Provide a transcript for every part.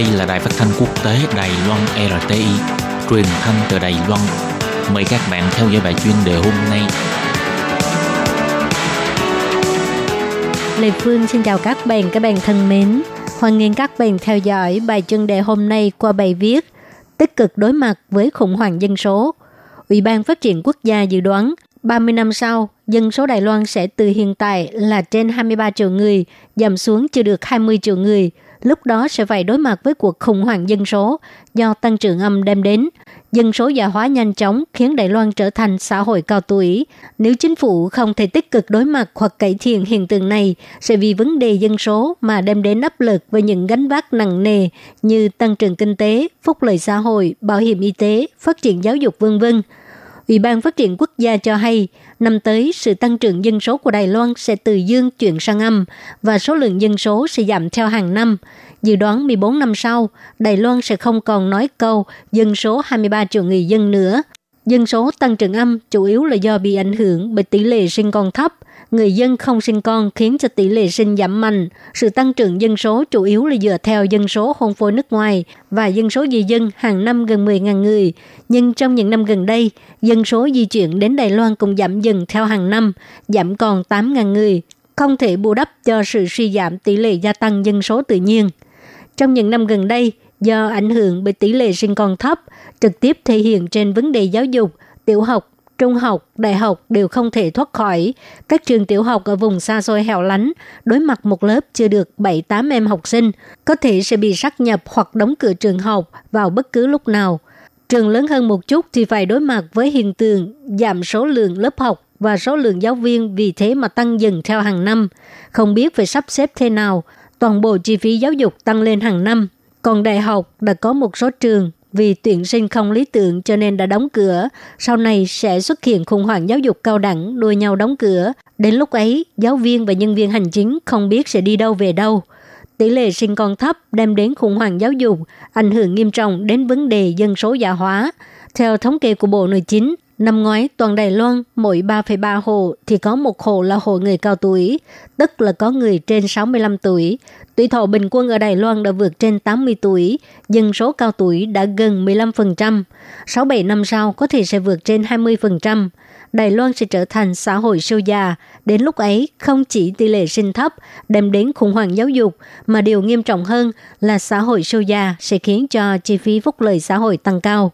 Đây là đài phát thanh quốc tế Đài Loan RTI, truyền thanh từ Đài Loan. Mời các bạn theo dõi bài chuyên đề hôm nay. Lê Phương xin chào các bạn, các bạn thân mến. Hoan nghênh các bạn theo dõi bài chuyên đề hôm nay qua bài viết Tích cực đối mặt với khủng hoảng dân số. Ủy ban Phát triển Quốc gia dự đoán 30 năm sau, dân số Đài Loan sẽ từ hiện tại là trên 23 triệu người, giảm xuống chưa được 20 triệu người. Lúc đó sẽ phải đối mặt với cuộc khủng hoảng dân số do tăng trưởng âm đem đến. Dân số già hóa nhanh chóng khiến Đài Loan trở thành xã hội cao tuổi. Nếu chính phủ không thể tích cực đối mặt hoặc cải thiện hiện tượng này, sẽ vì vấn đề dân số mà đem đến áp lực với những gánh vác nặng nề như tăng trưởng kinh tế, phúc lợi xã hội, bảo hiểm y tế, phát triển giáo dục vân vân. Ủy ban Phát triển Quốc gia cho hay, năm tới sự tăng trưởng dân số của Đài Loan sẽ từ dương chuyển sang âm và số lượng dân số sẽ giảm theo hàng năm. Dự đoán 14 năm sau, Đài Loan sẽ không còn nói câu dân số 23 triệu người dân nữa. Dân số tăng trưởng âm chủ yếu là do bị ảnh hưởng bởi tỷ lệ sinh con thấp – người dân không sinh con khiến cho tỷ lệ sinh giảm mạnh. Sự tăng trưởng dân số chủ yếu là dựa theo dân số hôn phối nước ngoài và dân số di dân hàng năm gần 10.000 người. Nhưng trong những năm gần đây, dân số di chuyển đến Đài Loan cũng giảm dần theo hàng năm, giảm còn 8.000 người, không thể bù đắp cho sự suy giảm tỷ lệ gia tăng dân số tự nhiên. Trong những năm gần đây, do ảnh hưởng bởi tỷ lệ sinh con thấp, trực tiếp thể hiện trên vấn đề giáo dục, tiểu học, trung học, đại học đều không thể thoát khỏi. Các trường tiểu học ở vùng xa xôi hẻo lánh, đối mặt một lớp chưa được 7-8 em học sinh, có thể sẽ bị sát nhập hoặc đóng cửa trường học vào bất cứ lúc nào. Trường lớn hơn một chút thì phải đối mặt với hiện tượng giảm số lượng lớp học và số lượng giáo viên vì thế mà tăng dần theo hàng năm. Không biết phải sắp xếp thế nào, toàn bộ chi phí giáo dục tăng lên hàng năm. Còn đại học đã có một số trường vì tuyển sinh không lý tưởng cho nên đã đóng cửa. Sau này sẽ xuất hiện khủng hoảng giáo dục cao đẳng đua nhau đóng cửa. Đến lúc ấy, giáo viên và nhân viên hành chính không biết sẽ đi đâu về đâu. Tỷ lệ sinh con thấp đem đến khủng hoảng giáo dục, ảnh hưởng nghiêm trọng đến vấn đề dân số già hóa. Theo thống kê của Bộ Nội chính, Năm ngoái, toàn Đài Loan mỗi 3,3 hộ thì có một hộ là hộ người cao tuổi, tức là có người trên 65 tuổi. Tuổi thọ bình quân ở Đài Loan đã vượt trên 80 tuổi, dân số cao tuổi đã gần 15%. 6-7 năm sau có thể sẽ vượt trên 20%. Đài Loan sẽ trở thành xã hội siêu già. Đến lúc ấy, không chỉ tỷ lệ sinh thấp đem đến khủng hoảng giáo dục, mà điều nghiêm trọng hơn là xã hội siêu già sẽ khiến cho chi phí phúc lợi xã hội tăng cao.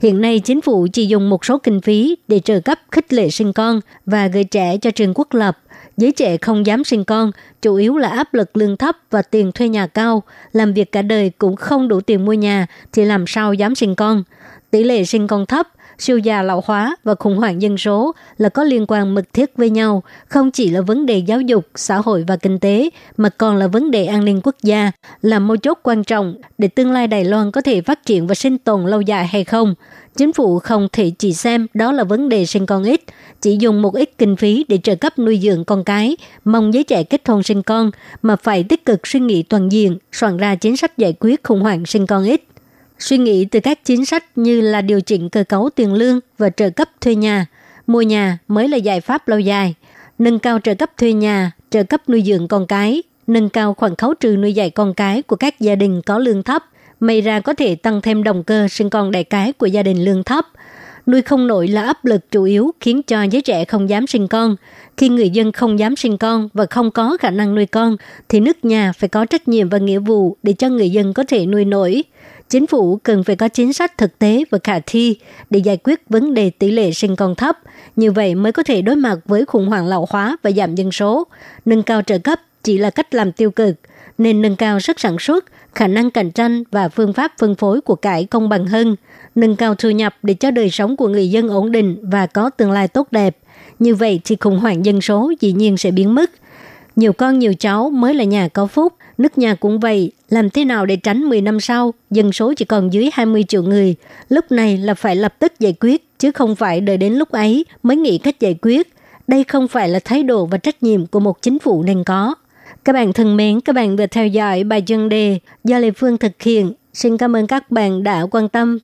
Hiện nay, chính phủ chỉ dùng một số kinh phí để trợ cấp khích lệ sinh con và gửi trẻ cho trường quốc lập. Giới trẻ không dám sinh con, chủ yếu là áp lực lương thấp và tiền thuê nhà cao. Làm việc cả đời cũng không đủ tiền mua nhà, thì làm sao dám sinh con. Tỷ lệ sinh con thấp, siêu già lão hóa và khủng hoảng dân số là có liên quan mật thiết với nhau, không chỉ là vấn đề giáo dục, xã hội và kinh tế, mà còn là vấn đề an ninh quốc gia, là mấu chốt quan trọng để tương lai Đài Loan có thể phát triển và sinh tồn lâu dài hay không. Chính phủ không thể chỉ xem đó là vấn đề sinh con ít, chỉ dùng một ít kinh phí để trợ cấp nuôi dưỡng con cái, mong giới trẻ kết hôn sinh con, mà phải tích cực suy nghĩ toàn diện, soạn ra chính sách giải quyết khủng hoảng sinh con ít. Suy nghĩ từ các chính sách như là điều chỉnh cơ cấu tiền lương và trợ cấp thuê nhà, mua nhà mới là giải pháp lâu dài. Nâng cao trợ cấp thuê nhà, trợ cấp nuôi dưỡng con cái, nâng cao khoản khấu trừ nuôi dạy con cái của các gia đình có lương thấp, may ra có thể tăng thêm động cơ sinh con đẻ cái của gia đình lương thấp. Nuôi không nổi là áp lực chủ yếu khiến cho giới trẻ không dám sinh con. Khi người dân không dám sinh con và không có khả năng nuôi con, thì nước nhà phải có trách nhiệm và nghĩa vụ để cho người dân có thể nuôi nổi. Chính phủ cần phải có chính sách thực tế và khả thi để giải quyết vấn đề tỷ lệ sinh con thấp, như vậy mới có thể đối mặt với khủng hoảng lão hóa và giảm dân số. Nâng cao trợ cấp chỉ là cách làm tiêu cực, nên nâng cao sức sản xuất, khả năng cạnh tranh và phương pháp phân phối của cải công bằng hơn, nâng cao thu nhập để cho đời sống của người dân ổn định và có tương lai tốt đẹp. Như vậy thì khủng hoảng dân số dĩ nhiên sẽ biến mất. Nhiều con nhiều cháu mới là nhà có phúc, nước nhà cũng vậy. Làm thế nào để tránh 10 năm sau, dân số chỉ còn dưới 20 triệu người. Lúc này là phải lập tức giải quyết, chứ không phải đợi đến lúc ấy mới nghĩ cách giải quyết. Đây không phải là thái độ và trách nhiệm của một chính phủ nên có. Các bạn thân mến, các bạn vừa theo dõi bài chân đề do Lê Phương thực hiện. Xin cảm ơn các bạn đã quan tâm